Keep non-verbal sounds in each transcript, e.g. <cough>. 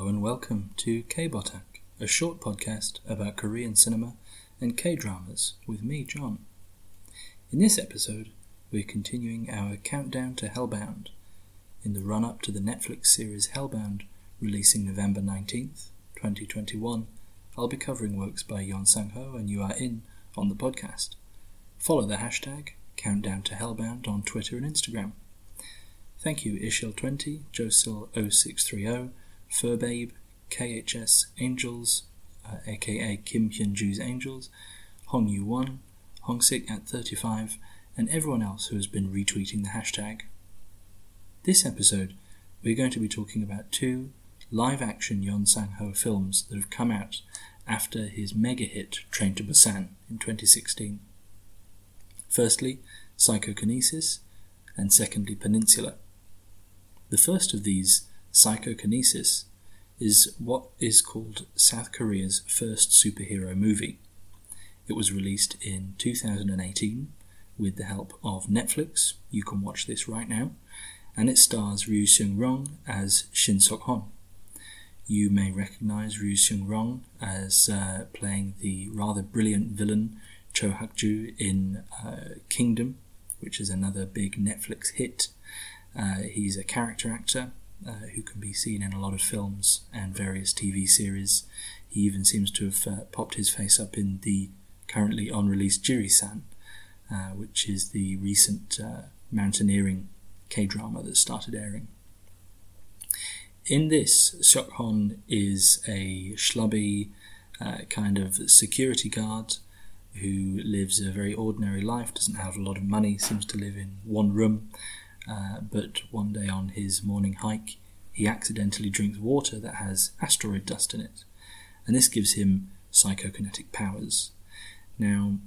Hello and welcome to K-Botak, a short podcast about Korean cinema and K-dramas with me, John. In this episode, we're continuing our countdown to Hellbound in the run-up to the Netflix series Hellbound releasing November 19th, 2021. I'll be covering works by Yeon Sang-ho and Yoo Ah-in on the podcast. Follow the hashtag countdown to Hellbound on Twitter and Instagram. Thank you Ishil20, Josil0630, Furbabe, KHS Angels, uh, aka Kim Hyun Ju's Angels, Hong Yu 1, Hongsik at 35, and everyone else who has been retweeting the hashtag. This episode, we're going to be talking about two live action Yeon Sang Ho films that have come out after his mega hit Train to Busan in 2016. Firstly, Psychokinesis, and secondly, Peninsula. The first of these Psychokinesis is what is called South Korea's first superhero movie. It was released in 2018 with the help of Netflix. You can watch this right now. And it stars Ryu Seung Ryong as Shin Seok Hon. You may recognize Ryu Seung Ryong as uh, playing the rather brilliant villain Cho Hak Ju in uh, Kingdom, which is another big Netflix hit. Uh, he's a character actor uh, who can be seen in a lot of films and various TV series. He even seems to have uh, popped his face up in the currently unreleased Jiri-san, uh, which is the recent uh, mountaineering K-drama that started airing. In this, Seok Hon is a schlubby uh, kind of security guard who lives a very ordinary life, doesn't have a lot of money, seems to live in one room, uh, but one day on his morning hike, he accidentally drinks water that has asteroid dust in it, and this gives him psychokinetic powers. Now,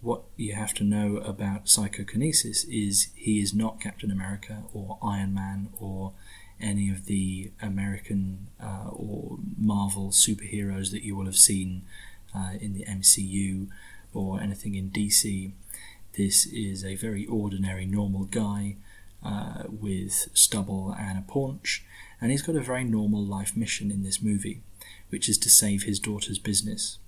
what you have to know about psychokinesis is he is not Captain America or Iron Man or any of the American uh, or Marvel superheroes that you will have seen uh, in the MCU or anything in DC. This is a very ordinary, normal guy uh, with stubble and a paunch, and he's got a very normal life mission in this movie, which is to save his daughter's business.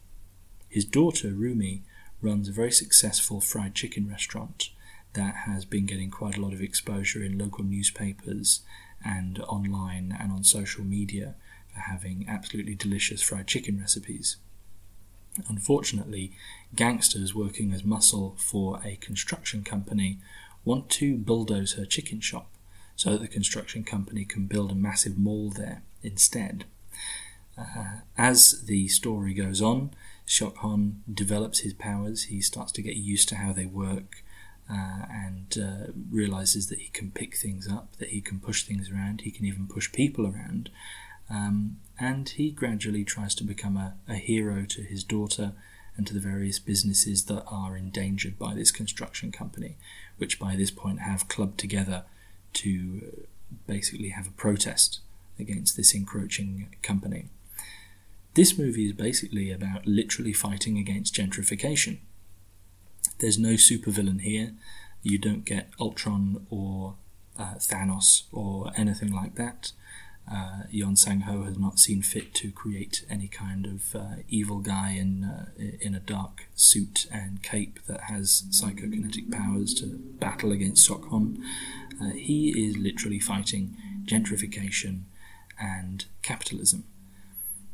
His daughter, Rumi, runs a very successful fried chicken restaurant that has been getting quite a lot of exposure in local newspapers and online and on social media for having absolutely delicious fried chicken recipes. Unfortunately, gangsters working as muscle for a construction company want to bulldoze her chicken shop so that the construction company can build a massive mall there instead. Uh, as the story goes on, Seok Hon develops his powers. He starts to get used to how they work uh, and uh, realizes that he can pick things up, that he can push things around, he can even push people around. Um, and he gradually tries to become a, a hero to his daughter and to the various businesses that are endangered by this construction company, which by this point have clubbed together to basically have a protest against this encroaching company. This movie is basically about literally fighting against gentrification. There's no supervillain here. You don't get Ultron or uh, Thanos or anything like that uh, Yeon Sang Ho has not seen fit to create any kind of uh, evil guy in uh, in a dark suit and cape that has psychokinetic powers to battle against Seok Hon. Uh, he is literally fighting gentrification and capitalism.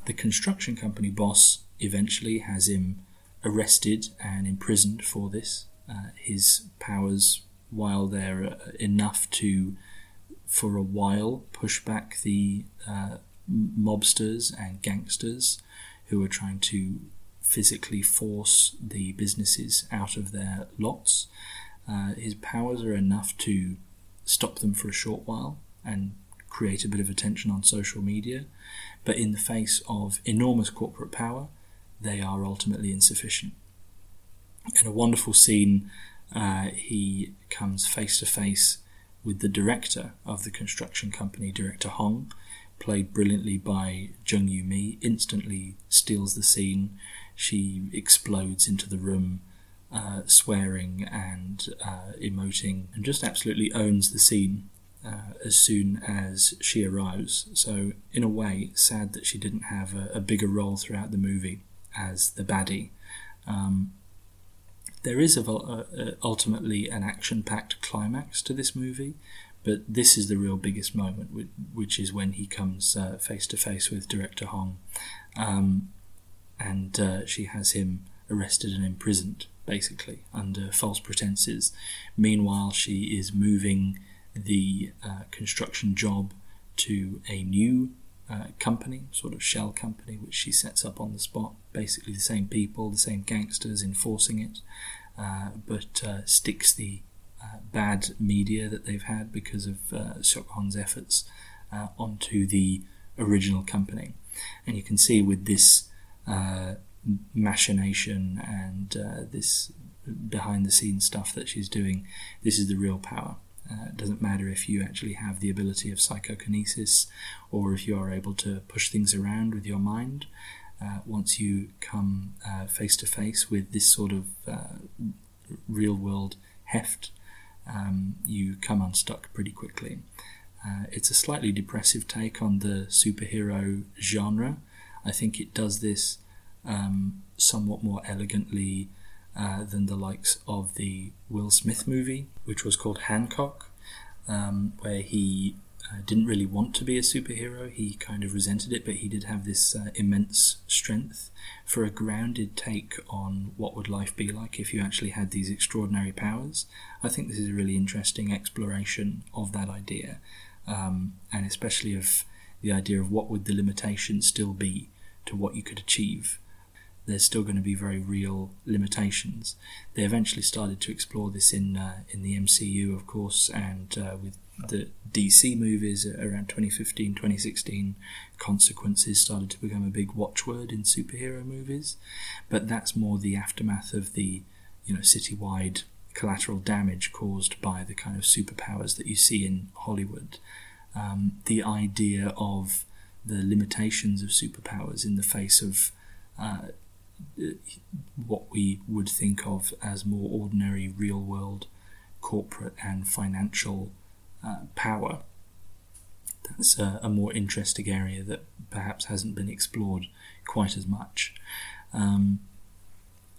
The construction company boss eventually has him arrested and imprisoned for this. Uh, his powers, while they're uh, enough to for a while push back the uh, mobsters and gangsters who are trying to physically force the businesses out of their lots. Uh, his powers are enough to stop them for a short while and create a bit of attention on social media, but in the face of enormous corporate power, they are ultimately insufficient. In a wonderful scene, uh, he comes face to face with the director of the construction company, Director Hong, played brilliantly by Jung Yu Mi, instantly steals the scene. She explodes into the room, uh, swearing and uh, emoting, and just absolutely owns the scene. uh, as soon as she arrives. So, in a way, sad that she didn't have a, a bigger role throughout the movie as the baddie. Um, there is a, a, ultimately an action packed climax to this movie, but this is the real biggest moment, which is when he comes face to face with director Hong. Um, and uh, she has him arrested and imprisoned, basically, under false pretenses. Meanwhile, she is moving the uh, construction job to a new uh, company, sort of shell company, which she sets up on the spot. Basically, the same people, the same gangsters enforcing it, uh, but uh, sticks the uh, bad media that they've had because of uh, efforts uh, onto the original company. And you can see with this machination and this behind the scenes stuff that she's doing, this is the real power. Uh, it doesn't matter if you actually have the ability of psychokinesis or if you are able to push things around with your mind. Uh, once you come face to face with this sort of uh, real world heft, um, you come unstuck pretty quickly. Uh, it's a slightly depressive take on the superhero genre. I think it does this um, somewhat more elegantly uh, than the likes of the Will Smith movie, which was called Hancock, um, where he uh, didn't really want to be a superhero. He kind of resented it, but he did have this uh, immense strength for a grounded take on what would life be like if you actually had these extraordinary powers. I think this is a really interesting exploration of that idea, um, and especially of the idea of what would the limitations still be to what you could achieve there's still going to be very real limitations. They eventually started to explore this in uh, in the MCU, of course, and uh, with the DC movies around 2015, 2016, consequences started to become a big watchword in superhero movies. But that's more the aftermath of the you know citywide collateral damage caused by the kind of superpowers that you see in Hollywood. Um, the idea of the limitations of superpowers in the face of uh, what we would think of as more ordinary real world corporate and financial uh, power. That's a, a, more interesting area that perhaps hasn't been explored quite as much. Um,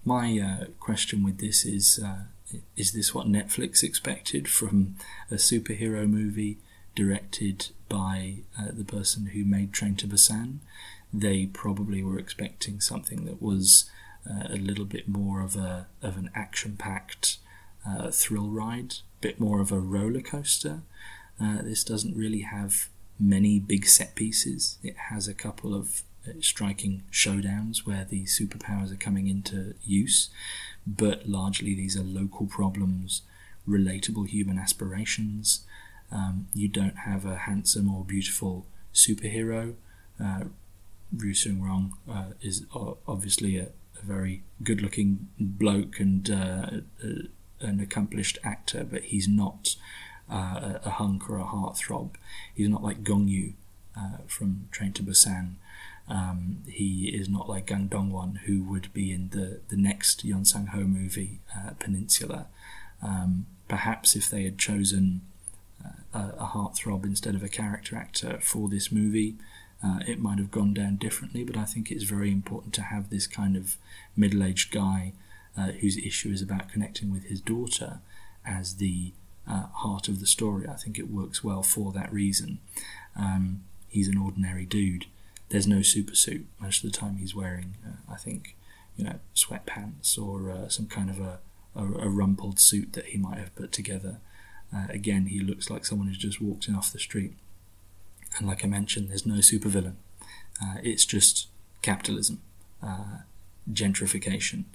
my uh, question with this is uh, is this what Netflix expected from a superhero movie directed by uh, the person who made Train to Busan? They probably were expecting something that was uh, a little bit more of a of an action packed uh, thrill ride, a bit more of a roller coaster. Uh, this doesn't really have many big set pieces. It has a couple of uh, striking showdowns where the superpowers are coming into use, but largely these are local problems, relatable human aspirations. Um, you don't have a handsome or beautiful superhero. Uh, Ryu Seung Ryong uh, is obviously a, a very good-looking bloke and uh, an accomplished actor, but he's not uh, a hunk or a heartthrob. He's not like Gong Yu uh, from Train to Busan. Um, he is not like Gang Dong Won, who would be in the, the next Yeon Sang-ho movie, uh, Peninsula. Um, perhaps if they had chosen uh, a, a heartthrob instead of a character actor for this movie, uh, it might have gone down differently, but I think it's very important to have this kind of middle aged guy uh, whose issue is about connecting with his daughter as the uh, heart of the story. I think it works well for that reason. Um, he's an ordinary dude. There's no super suit. Most of the time, he's wearing, uh, I think, you know, sweatpants or uh, some kind of a, a, a, rumpled suit that he might have put together. Uh, again, he looks like someone who's just walked in off the street. And like I mentioned, there's no supervillain. Uh, it's just capitalism, uh, gentrification.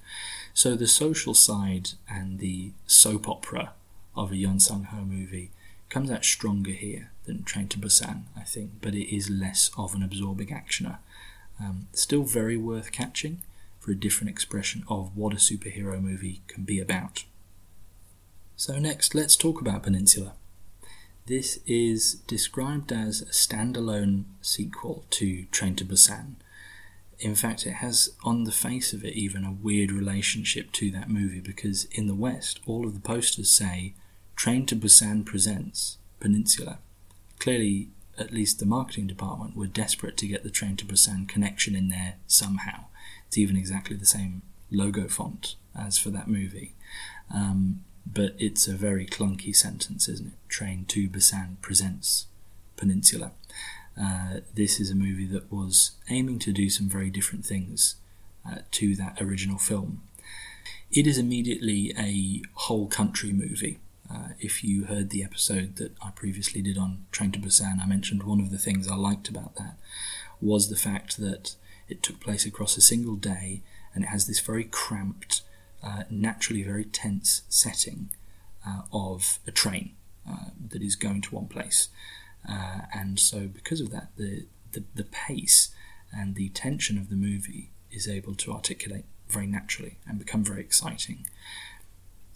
So the social side and the soap opera of a Yeon Sang Ho movie comes out stronger here than Train to Busan, I think, but it is less of an absorbing actioner. Um, still very worth catching for a different expression of what a superhero movie can be about. So, next, let's talk about Peninsula. This is described as a standalone sequel to Train to Busan. In fact, it has, on the face of it, even a weird relationship to that movie because in the West, all of the posters say Train to Busan presents Peninsula. clearly, at least the marketing department were desperate to get the Train to Busan connection in there somehow. It's even exactly the same logo font as for that movie. Um, but it's a very clunky sentence, isn't it? Train to Busan presents Peninsula. Uh, this is a movie that was aiming to do some very different things uh, to that original film. It is immediately a whole country movie. Uh, if you heard the episode that I previously did on Train to Busan, I mentioned one of the things I liked about that was the fact that it took place across a single day and it has this very cramped, naturally very tense setting uh, of a train uh, that is going to one place. Uh, and so, because of that, the, the, the pace and the tension of the movie is able to articulate very naturally and become very exciting.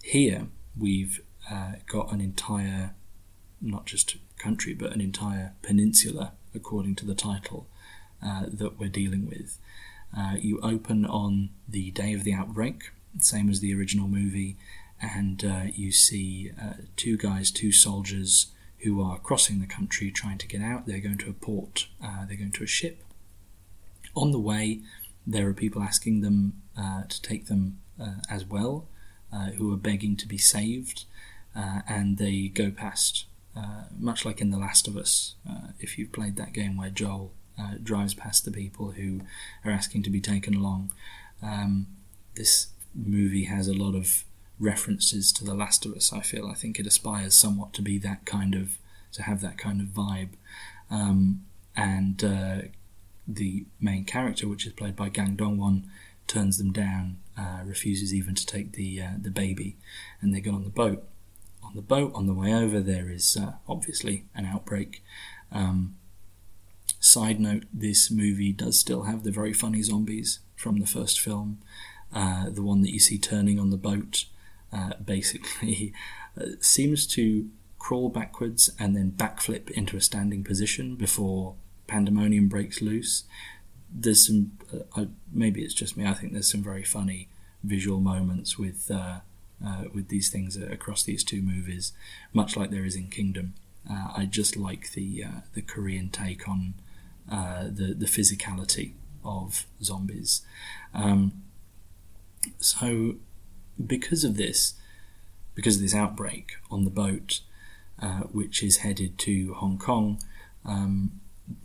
Here, we've uh, got an entire, not just country, but an entire peninsula, according to the title, uh, that we're dealing with. Uh, you open on the day of the outbreak, same as the original movie, and uh, you see uh, two guys, two soldiers who are crossing the country trying to get out. They're going to a port, uh, they're going to a ship. On the way, there are people asking them uh, to take them uh, as well, uh, who are begging to be saved, uh, and they go past, uh, much like in The Last of Us, if you've played that game where Joel drives past the people who are asking to be taken along. Um, this movie has a lot of references to The Last of Us. I feel I think it aspires somewhat to be that kind of to have that kind of vibe, um, and uh, the main character, which is played by Gang Dong-won, turns them down, uh, refuses even to take the uh, the baby, and they go on the boat. On the boat, on the way over, there is uh, obviously an outbreak. Um, side note: This movie does still have the very funny zombies from the first film. Uh, the one that you see turning on the boat, uh, basically, <laughs> uh, seems to crawl backwards and then backflip into a standing position before pandemonium breaks loose. There's some, uh, maybe it's just me. I think there's some very funny visual moments with with these things across these two movies, much like there is in Kingdom. I just like the the Korean take on uh, the the physicality of zombies. Um, so, because of this, because of this outbreak on the boat, which is headed to Hong Kong, um,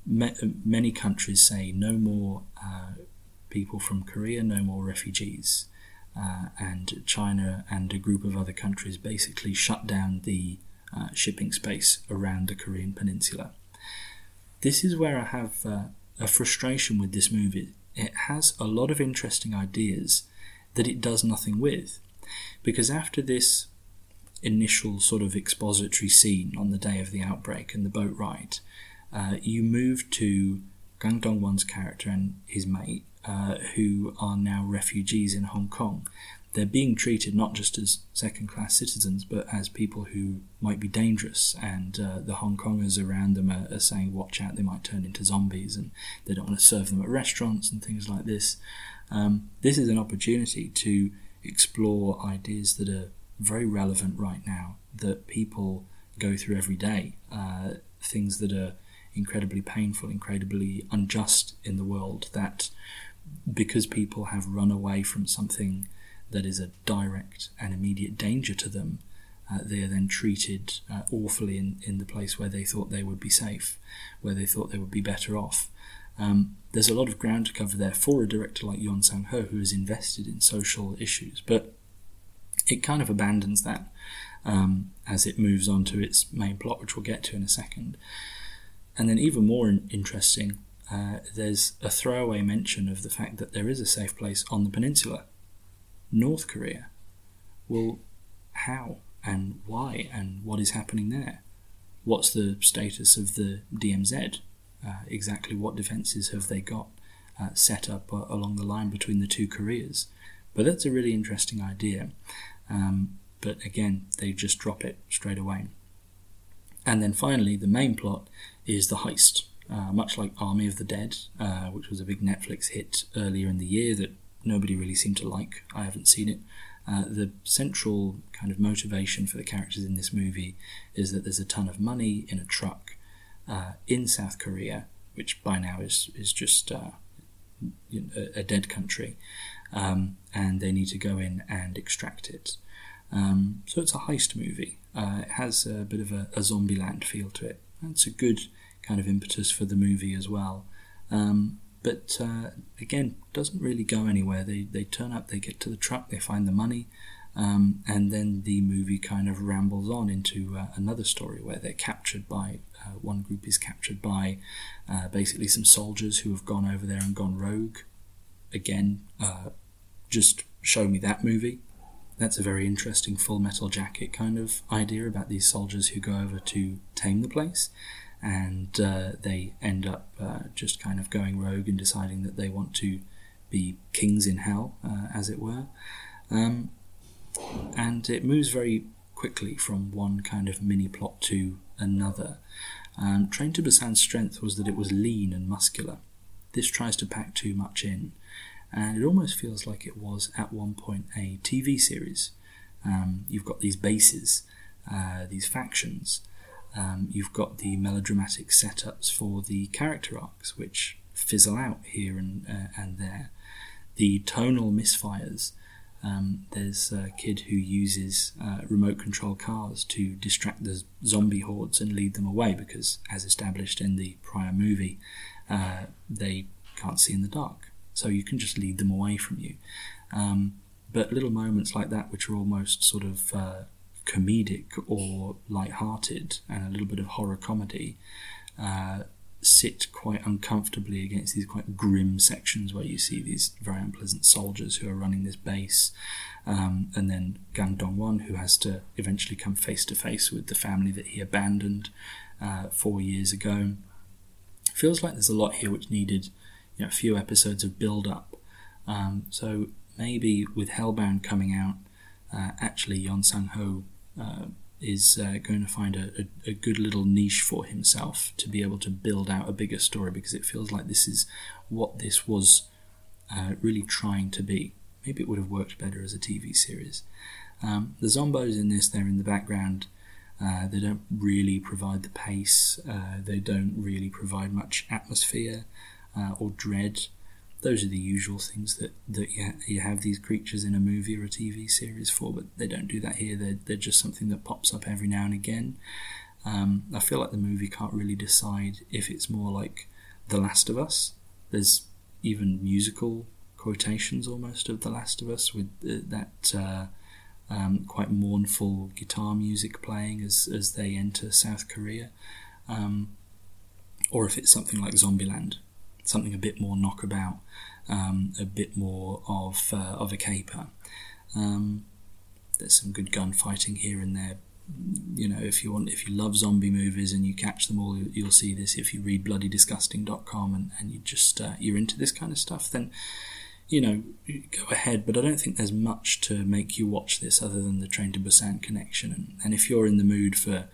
many countries say no more uh, people from Korea, no more refugees. Uh, and China and a group of other countries basically shut down the uh, shipping space around the Korean peninsula. This is where I have uh, a frustration with this movie. It has a lot of interesting ideas that it does nothing with. Because after this initial sort of expository scene on the day of the outbreak and the boat ride, uh, you move to Gang Dong-won's character and his mate, uh, who are now refugees in Hong Kong. They're being treated not just as second class citizens, but as people who might be dangerous. And uh, the Hong Kongers around them are, are, saying, Watch out, they might turn into zombies, and they don't want to serve them at restaurants and things like this. Um, this is an opportunity to explore ideas that are very relevant right now, that people go through every day, uh, things that are incredibly painful, incredibly unjust in the world that because people have run away from something that is a direct and immediate danger to them, uh, they are then treated uh, awfully in, in the place where they thought they would be safe, where they thought they would be better off. Um, there's a lot of ground to cover there for a director like Yeon Sang Ho, who is invested in social issues, but it kind of abandons that um, as it moves on to its main plot, which we'll get to in a second. And then, even more interesting, uh, there's a throwaway mention of the fact that there is a safe place on the peninsula, North Korea. Well, how and why and what is happening there? What's the status of the DMZ? Uh, exactly what defences have they got uh, set up uh, along the line between the two Koreas? But that's a really interesting idea. Um, but again, they just drop it straight away. And then finally, the main plot is the heist. Uh, much like Army of the Dead, uh, which was a big Netflix hit earlier in the year that nobody really seemed to like. I haven't seen it. Uh, the central kind of motivation for the characters in this movie is that there's a ton of money in a truck, uh, in South Korea, which by now is is just uh, you know, a, dead country, um, and they need to go in and extract it. Um, so it's a heist movie. Uh, it has a bit of a, a Zombieland feel to it. That's a good kind of impetus for the movie as well. Um, but uh, again, doesn't really go anywhere. They they turn up, they get to the truck, they find the money, um, and then the movie kind of rambles on into uh, another story where they're captured by uh, one group is captured by uh, basically some soldiers who have gone over there and gone rogue. Again, uh, just show me that movie. That's a very interesting Full Metal Jacket kind of idea about these soldiers who go over to tame the place and uh, they end up uh, just kind of going rogue and deciding that they want to be kings in hell, as it were. Um, and it moves very quickly from one kind of mini plot to another. Um, Train to Busan's strength was that it was lean and muscular. This tries to pack too much in, and it almost feels like it was at one point a TV series. Um, you've got these bases, uh, these factions, um, you've got the melodramatic setups for the character arcs, which fizzle out here and uh, and there. The tonal misfires. Um, there's a kid who uses uh, remote control cars to distract the zombie hordes and lead them away because, as established in the prior movie, uh, they can't see in the dark. So you can just lead them away from you. Um, but little moments like that, which are almost sort of uh, comedic or light-hearted and a little bit of horror comedy uh, sit quite uncomfortably against these quite grim sections where you see these very unpleasant soldiers who are running this base, um, and then Gang Dong-won who has to eventually come face to face with the family that he abandoned uh, four years ago. Feels like there's a lot here which needed you know, a few episodes of build up. Um, so maybe with Hellbound coming out, uh, actually Yeon Sang Ho uh, is uh, going to find a, a, a, good little niche for himself to be able to build out a bigger story because it feels like this is what this was uh, really trying to be. Maybe it would have worked better as a TV series. Um, the zombos in this, they're in the background. Uh, they don't really provide the pace. Uh, they don't really provide much atmosphere uh, or dread those are the usual things that, that you, you have these creatures in a movie or a TV series for, but they don't do that here. They're, they're just something that pops up every now and again. Um, I feel like the movie can't really decide if it's more like The Last of Us. There's even musical quotations almost of The Last of Us with uh, that uh, um, quite mournful guitar music playing as, as they enter South Korea. Um, or if it's something like Zombieland, something a bit more knockabout, um, a bit more of uh, of a caper. Um, there's some good gunfighting here and there. You know, if you want, if you love zombie movies and you catch them all, you'll see this. If you read bloodydisgusting.com and, and you just uh, you're into this kind of stuff, then you know go ahead. But I don't think there's much to make you watch this other than the Train to Busan connection. And, and if you're in the mood for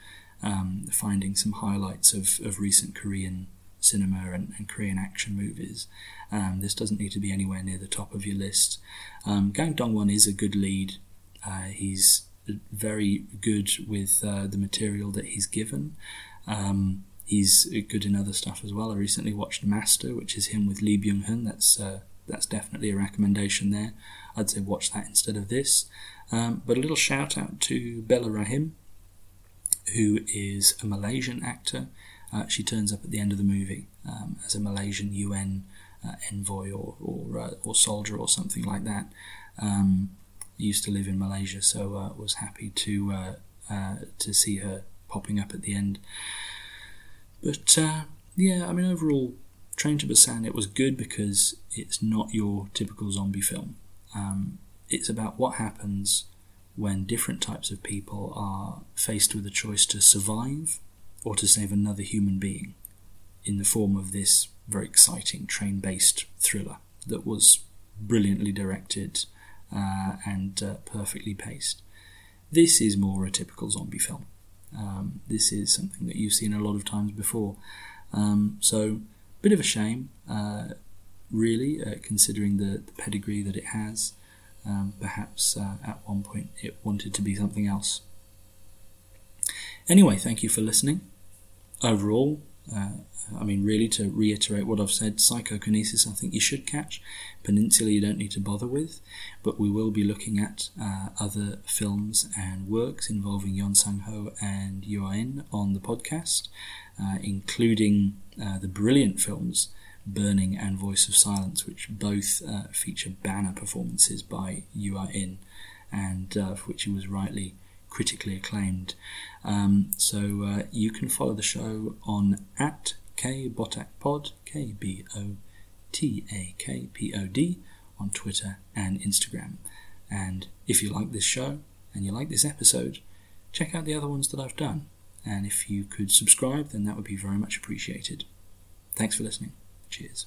um, finding some highlights of, of recent Korean cinema and, and Korean action movies. Um, this doesn't need to be anywhere near the top of your list. Um, Gang Dong-won is a good lead. Uh, he's very good with uh, the material that he's given. Um, he's good in other stuff as well. I recently watched Master, which is him with Lee Byung-hun. That's uh, that's definitely a recommendation there. I'd say watch that instead of this. Um, but a little shout out to Bella Rahim, who is a Malaysian actor uh, she turns up at the end of the movie um, as a Malaysian UN uh, envoy or or, uh, or, soldier or something like that. Um, used to live in Malaysia, so uh, was happy to uh, uh, to see her popping up at the end. But yeah, I mean overall, Train to Busan it was good because it's not your typical zombie film. Um, it's about what happens when different types of people are faced with a choice to survive or to save another human being in the form of this very exciting train based thriller that was brilliantly directed uh, and uh, perfectly paced. This is more a typical zombie film. Um, this is something that you've seen a lot of times before. Um, so, bit of a shame, uh, really, uh, considering the, the, pedigree that it has. Um, perhaps uh, at one point it wanted to be something else. Anyway, thank you for listening. Overall, Uh, I mean, really, to reiterate what I've said, Psychokinesis I think you should catch. Peninsula you don't need to bother with, but we will be looking at uh, other films and works involving Yeon Sang Ho and In on the podcast, uh, including uh, the brilliant films Burning and Voice of Silence, which both uh, feature banner performances by In, and uh, for which he was rightly critically acclaimed. Um, so uh, you can follow the show on at kbotakpod, K B O T A K P O D, on Twitter and Instagram. And if you like this show and you like this episode, check out the other ones that I've done. And if you could subscribe, then that would be very much appreciated. Thanks for listening. Cheers.